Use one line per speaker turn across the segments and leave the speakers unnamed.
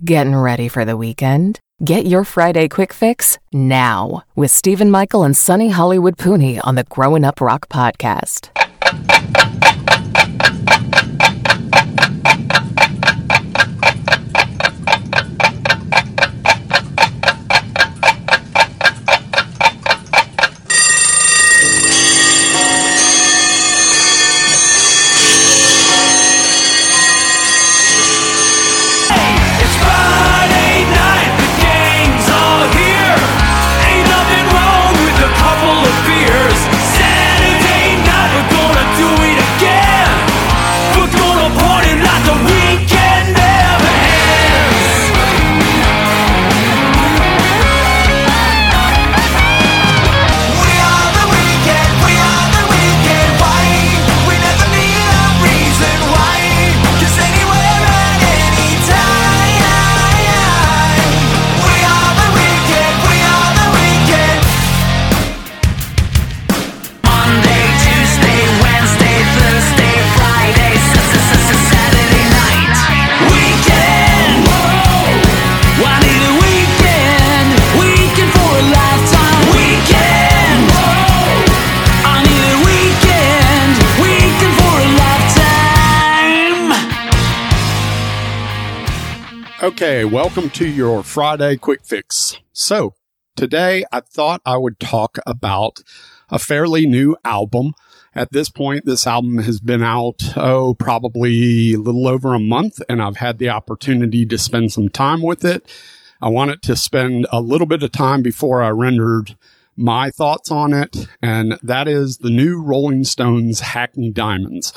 Getting ready for the weekend? Get your Friday quick fix now with Stephen Michael and Sunny Hollywood Pooney on the Growing Up Rock podcast.
Okay, welcome to your Friday Quick Fix. So, today I thought I would talk about a fairly new album. At this point, this album has been out, oh, probably a little over a month, and I've had the opportunity to spend some time with it. I wanted to spend a little bit of time before I rendered my thoughts on it, and that is the new Rolling Stones Hackney Diamonds.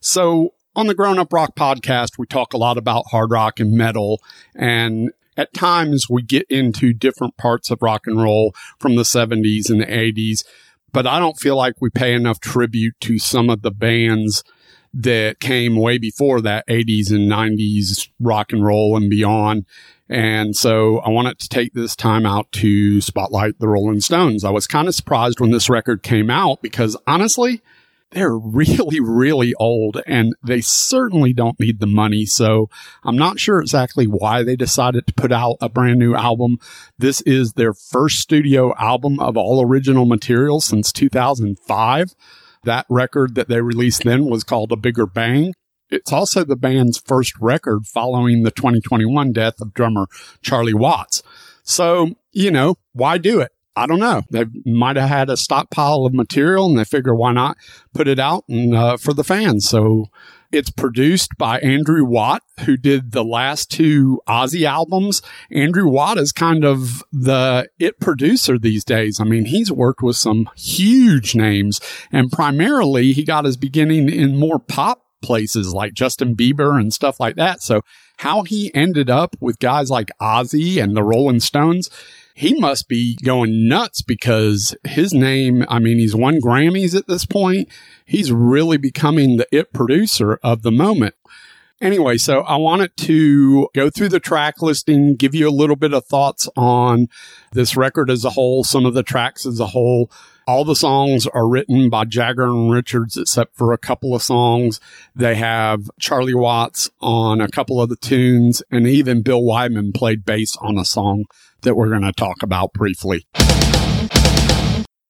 So on the Growing Up Rock podcast, we talk a lot about hard rock and metal. And at times we get into different parts of rock and roll from the 70s and the 80s. But I don't feel like we pay enough tribute to some of the bands that came way before that 80s and 90s rock and roll and beyond. And so I wanted to take this time out to spotlight the Rolling Stones. I was kind of surprised when this record came out because honestly, they're really, really old and they certainly don't need the money. So I'm not sure exactly why they decided to put out a brand new album. This is their first studio album of all original material since 2005. That record that they released then was called A Bigger Bang. It's also the band's first record following the 2021 death of drummer Charlie Watts. So, you know, why do it? I don't know. They might have had a stockpile of material and they figure why not put it out and, uh, for the fans. So it's produced by Andrew Watt, who did the last two Ozzy albums. Andrew Watt is kind of the it producer these days. I mean, he's worked with some huge names and primarily he got his beginning in more pop places like Justin Bieber and stuff like that. So how he ended up with guys like Ozzy and the Rolling Stones, he must be going nuts because his name, I mean, he's won Grammys at this point. He's really becoming the it producer of the moment. Anyway, so I wanted to go through the track listing, give you a little bit of thoughts on this record as a whole, some of the tracks as a whole. All the songs are written by Jagger and Richards, except for a couple of songs. They have Charlie Watts on a couple of the tunes, and even Bill Wyman played bass on a song that we're going to talk about briefly.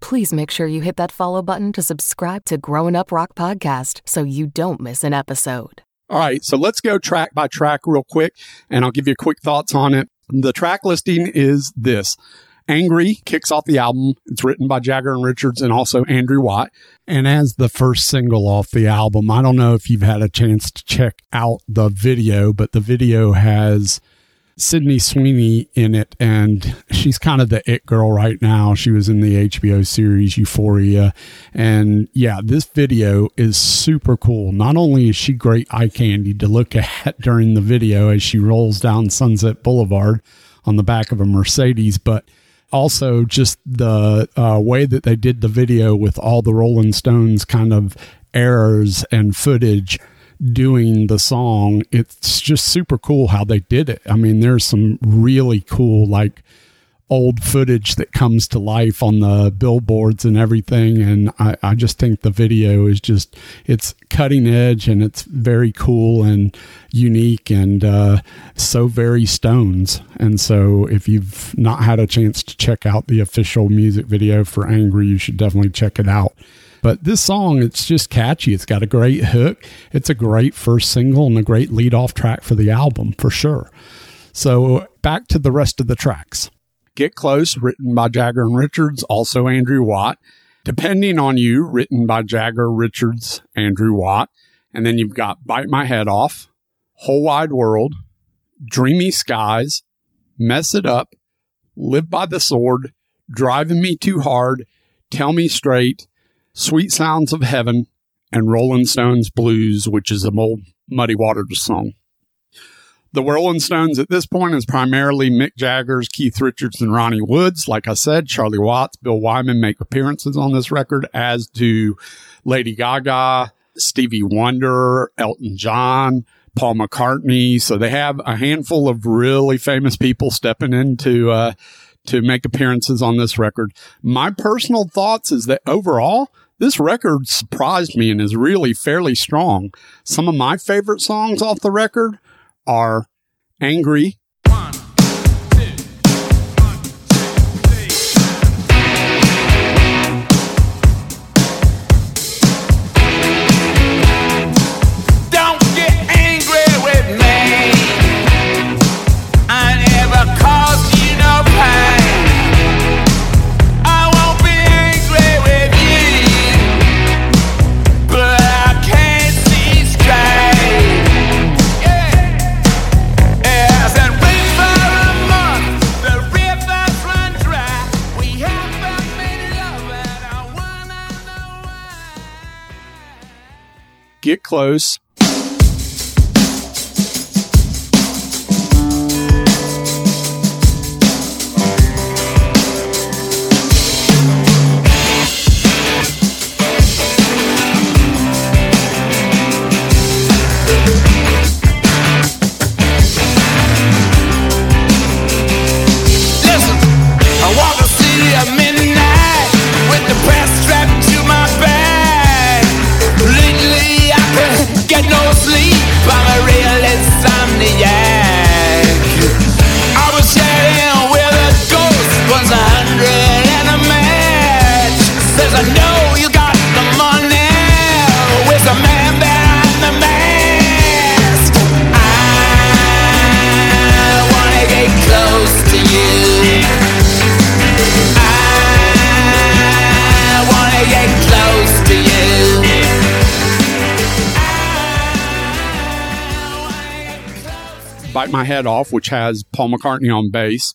Please make sure you hit that follow button to subscribe to Growing Up Rock Podcast so you don't miss an episode.
All right, so let's go track by track real quick, and I'll give you quick thoughts on it. The track listing is this. Angry kicks off the album. It's written by Jagger and Richards and also Andrew Watt. And as the first single off the album, I don't know if you've had a chance to check out the video, but the video has Sydney Sweeney in it, and she's kind of the it girl right now. She was in the HBO series Euphoria. And yeah, this video is super cool. Not only is she great eye candy to look at during the video as she rolls down Sunset Boulevard on the back of a Mercedes, but also just the uh, way that they did the video with all the Rolling Stones kind of errors and footage doing the song. It's just super cool how they did it. I mean, there's some really cool, like, old footage that comes to life on the billboards and everything. And I, I just think the video is just, it's cutting edge and it's very cool and unique and uh, so very Stones. And so if you've not had a chance to check out the official music video for Angry, you should definitely check it out. But this song, it's just catchy. It's got a great hook. It's a great first single and a great lead off track for the album, for sure. So back to the rest of the tracks. Get Close, written by Jagger and Richards, also Andrew Watt. Depending on You, written by Jagger, Richards, Andrew Watt. And then you've got Bite My Head Off, Whole Wide World, Dreamy Skies, Mess It Up, Live by the Sword, Driving Me Too Hard, Tell Me Straight, Sweet Sounds of Heaven, and Rolling Stones Blues, which is a Muddy Waters song. The Rolling Stones at this point is primarily Mick Jagger's, Keith Richards, and Ronnie Woods. Like I said, Charlie Watts, Bill Wyman make appearances on this record, as do Lady Gaga, Stevie Wonder, Elton John, Paul McCartney. So they have a handful of really famous people stepping into, uh, to make appearances on this record. My personal thoughts is that overall, this record surprised me and is really fairly strong. Some of my favorite songs off the record are Angry,
Get
Close,
My
Head Off, which has Paul McCartney on bass.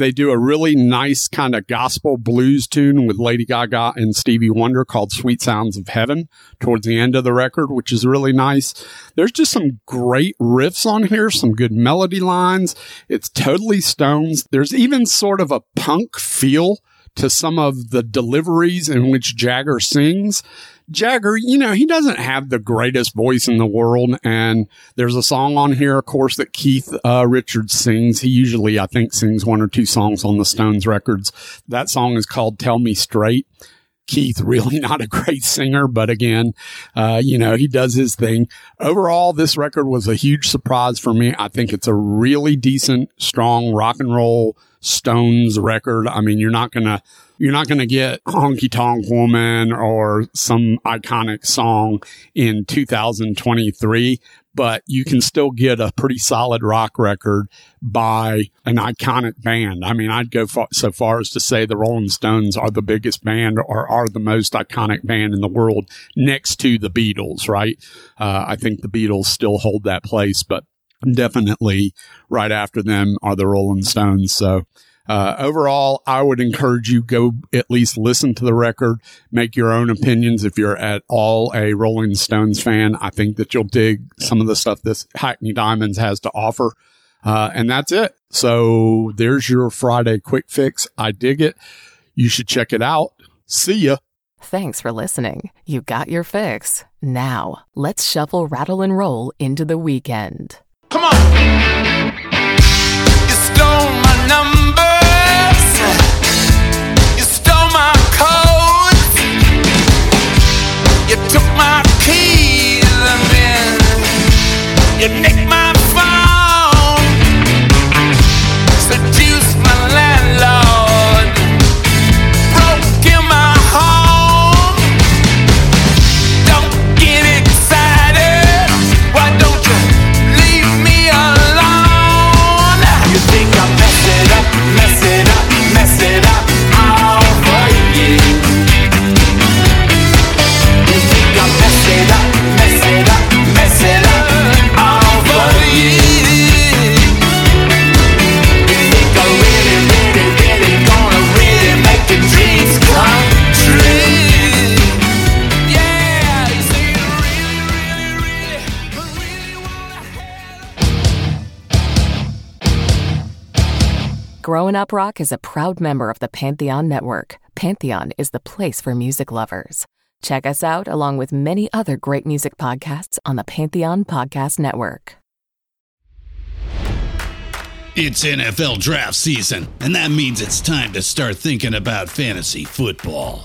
They do a really nice kind of gospel blues tune with Lady Gaga and Stevie Wonder called Sweet Sounds of Heaven towards the end of the record, which is really nice. There's just some great riffs on here, some good melody lines. It's totally Stones. There's even sort of a punk feel to some of the deliveries in which Jagger sings. Jagger, you know, he doesn't have the greatest voice in the world. And there's a song on here, of course, that Keith uh, Richards sings. He usually, I think, sings one or two songs on the Stones records. That song is called Tell Me Straight. Keith, really not a great singer, but again, uh, you know, he does his thing. Overall, this record was a huge surprise for me. I think it's a really decent, strong rock and roll Stones record. I mean, you're not gonna, you're not gonna get Honky Tonk Woman or some iconic song in 2023, but you can still get a pretty solid rock record by an iconic band. I mean, I'd go far, so far as to say the Rolling Stones are the biggest band or are the most iconic band in the world next to the Beatles, right? Uh, I think the Beatles still hold that place, but definitely right after them are the Rolling Stones. So, uh, overall, I would encourage you go at least listen to the record, make your own opinions. If you're at all a Rolling Stones fan, I think that you'll dig some of the stuff this Hackney Diamonds has to offer. Uh, and that's it. So there's your Friday quick fix. I dig it. You should check it out. See ya.
Thanks for listening. You got your fix. Now, let's shuffle, rattle, and roll into the weekend.
Come on. You stole my numbers. My Up
Rock is a proud member of the Pantheon Network. Pantheon is the place for music lovers. Check us out along with many other great music podcasts on the Pantheon Podcast Network.
It's NFL draft season, and that means it's time to start thinking about fantasy football.